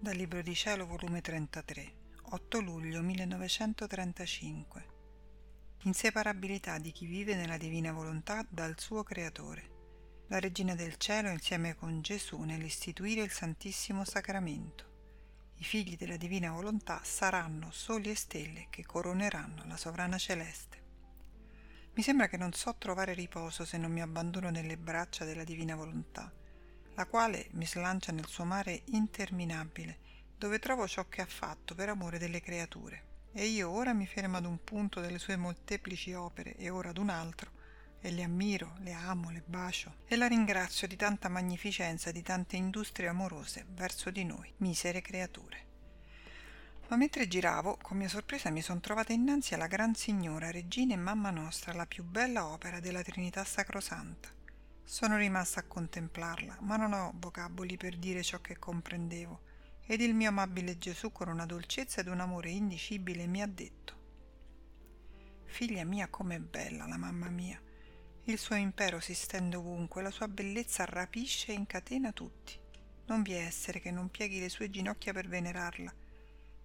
Dal Libro di Cielo, volume 33, 8 luglio 1935. Inseparabilità di chi vive nella divina volontà dal suo Creatore. La Regina del Cielo insieme con Gesù nell'istituire il Santissimo Sacramento. I figli della divina volontà saranno soli e stelle che coroneranno la sovrana celeste. Mi sembra che non so trovare riposo se non mi abbandono nelle braccia della divina volontà la quale mi slancia nel suo mare interminabile, dove trovo ciò che ha fatto per amore delle creature. E io ora mi fermo ad un punto delle sue molteplici opere e ora ad un altro, e le ammiro, le amo, le bacio e la ringrazio di tanta magnificenza di tante industrie amorose verso di noi, misere creature. Ma mentre giravo, con mia sorpresa mi sono trovata innanzi alla Gran Signora, Regina e Mamma Nostra, la più bella opera della Trinità Sacrosanta. Sono rimasta a contemplarla, ma non ho vocaboli per dire ciò che comprendevo, ed il mio amabile Gesù con una dolcezza ed un amore indicibile mi ha detto Figlia mia, com'è bella la mamma mia. Il suo impero si stende ovunque, la sua bellezza rapisce e incatena tutti. Non vi è essere che non pieghi le sue ginocchia per venerarla.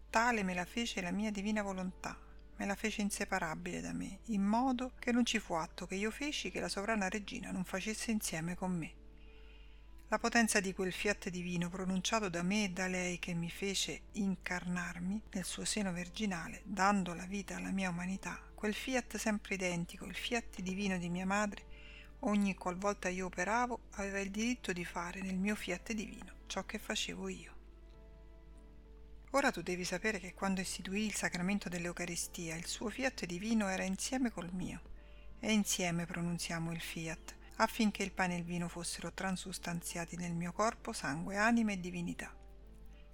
Tale me la fece la mia divina volontà, me la fece inseparabile da me, in modo che non ci fu atto che io feci che la sovrana regina non facesse insieme con me. La potenza di quel fiat divino pronunciato da me e da lei che mi fece incarnarmi nel suo seno virginale, dando la vita alla mia umanità, quel fiat sempre identico, il fiat divino di mia madre, ogni qualvolta io operavo, aveva il diritto di fare nel mio fiat divino ciò che facevo io. Ora tu devi sapere che quando istituì il sacramento dell'Eucaristia, il suo fiat divino era insieme col mio, e insieme pronunziamo il fiat, affinché il pane e il vino fossero transustanziati nel mio corpo, sangue, anima e divinità.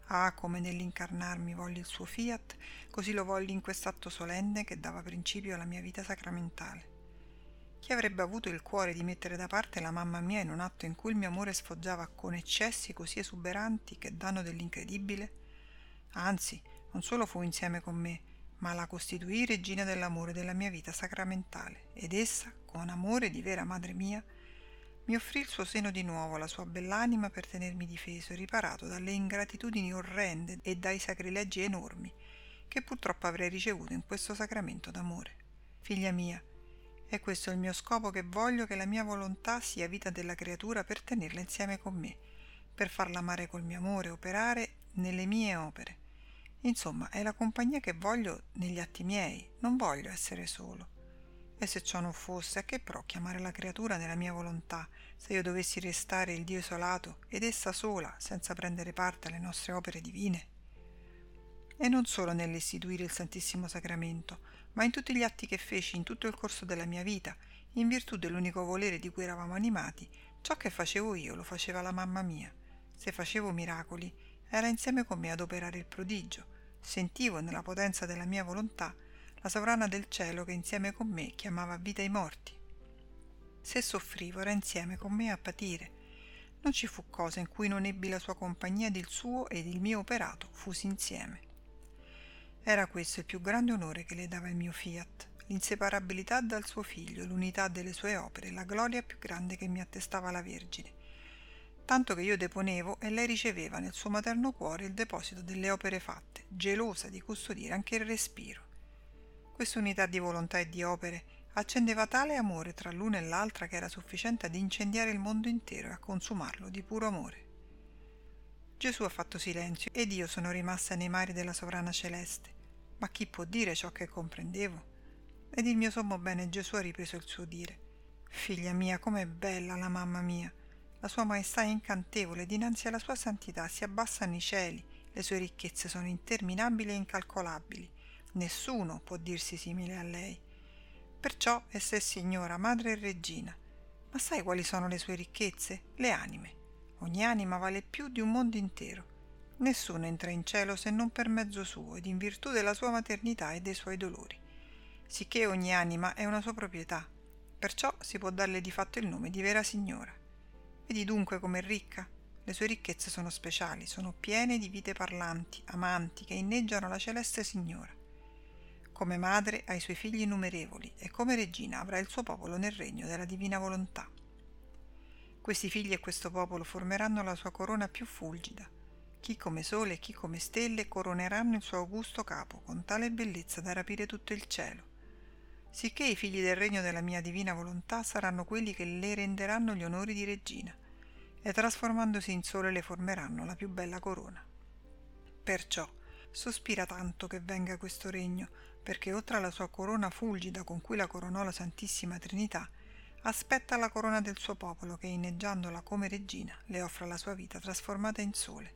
Ah, come nell'incarnarmi voglio il suo fiat, così lo voglio in quest'atto solenne che dava principio alla mia vita sacramentale. Chi avrebbe avuto il cuore di mettere da parte la mamma mia in un atto in cui il mio amore sfoggiava con eccessi così esuberanti che danno dell'incredibile? Anzi, non solo fu insieme con me, ma la costituì regina dell'amore della mia vita sacramentale, ed essa, con amore di vera madre mia, mi offrì il suo seno di nuovo, la sua bell'anima per tenermi difeso e riparato dalle ingratitudini orrende e dai sacrilegi enormi che purtroppo avrei ricevuto in questo sacramento d'amore. Figlia mia, è questo il mio scopo che voglio che la mia volontà sia vita della creatura per tenerla insieme con me, per farla amare col mio amore, operare nelle mie opere. Insomma, è la compagnia che voglio negli atti miei, non voglio essere solo. E se ciò non fosse, a che pro chiamare la creatura nella mia volontà, se io dovessi restare il Dio isolato ed essa sola, senza prendere parte alle nostre opere divine? E non solo nell'istituire il Santissimo Sacramento, ma in tutti gli atti che feci in tutto il corso della mia vita, in virtù dell'unico volere di cui eravamo animati, ciò che facevo io lo faceva la mamma mia. Se facevo miracoli, era insieme con me ad operare il prodigio. Sentivo nella potenza della mia volontà la sovrana del cielo che insieme con me chiamava vita i morti. Se soffrivo era insieme con me a patire. Non ci fu cosa in cui non ebbi la sua compagnia ed il suo ed il mio operato fusi insieme. Era questo il più grande onore che le dava il mio fiat, l'inseparabilità dal suo figlio, l'unità delle sue opere, la gloria più grande che mi attestava la Vergine tanto che io deponevo e lei riceveva nel suo materno cuore il deposito delle opere fatte, gelosa di custodire anche il respiro. Questa unità di volontà e di opere accendeva tale amore tra l'una e l'altra che era sufficiente ad incendiare il mondo intero e a consumarlo di puro amore. Gesù ha fatto silenzio ed io sono rimasta nei mari della sovrana celeste. Ma chi può dire ciò che comprendevo? Ed il mio sommo bene Gesù ha ripreso il suo dire. Figlia mia, com'è bella la mamma mia! La sua maestà è incantevole, dinanzi alla sua santità si abbassano i cieli, le sue ricchezze sono interminabili e incalcolabili. Nessuno può dirsi simile a lei. Perciò essa è signora, madre e regina. Ma sai quali sono le sue ricchezze? Le anime. Ogni anima vale più di un mondo intero. Nessuno entra in cielo se non per mezzo suo ed in virtù della sua maternità e dei suoi dolori. Sicché ogni anima è una sua proprietà. Perciò si può darle di fatto il nome di vera signora. Vedi dunque com'è ricca? Le sue ricchezze sono speciali, sono piene di vite parlanti, amanti, che inneggiano la celeste Signora. Come madre ha i suoi figli innumerevoli e come regina avrà il suo popolo nel regno della divina volontà. Questi figli e questo popolo formeranno la sua corona più fulgida. Chi come sole e chi come stelle coroneranno il suo augusto capo con tale bellezza da rapire tutto il cielo. Sicché i figli del regno della mia divina volontà saranno quelli che le renderanno gli onori di regina e trasformandosi in sole le formeranno la più bella corona. Perciò sospira tanto che venga questo regno, perché oltre alla sua corona fulgida con cui la coronò la Santissima Trinità, aspetta la corona del suo popolo che inneggiandola come regina le offra la sua vita trasformata in sole,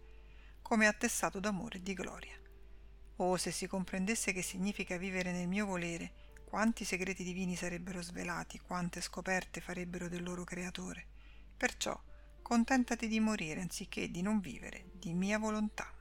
come attestato d'amore e di gloria. Oh, se si comprendesse che significa vivere nel mio volere, quanti segreti divini sarebbero svelati, quante scoperte farebbero del loro creatore. Perciò contentati di morire anziché di non vivere di mia volontà.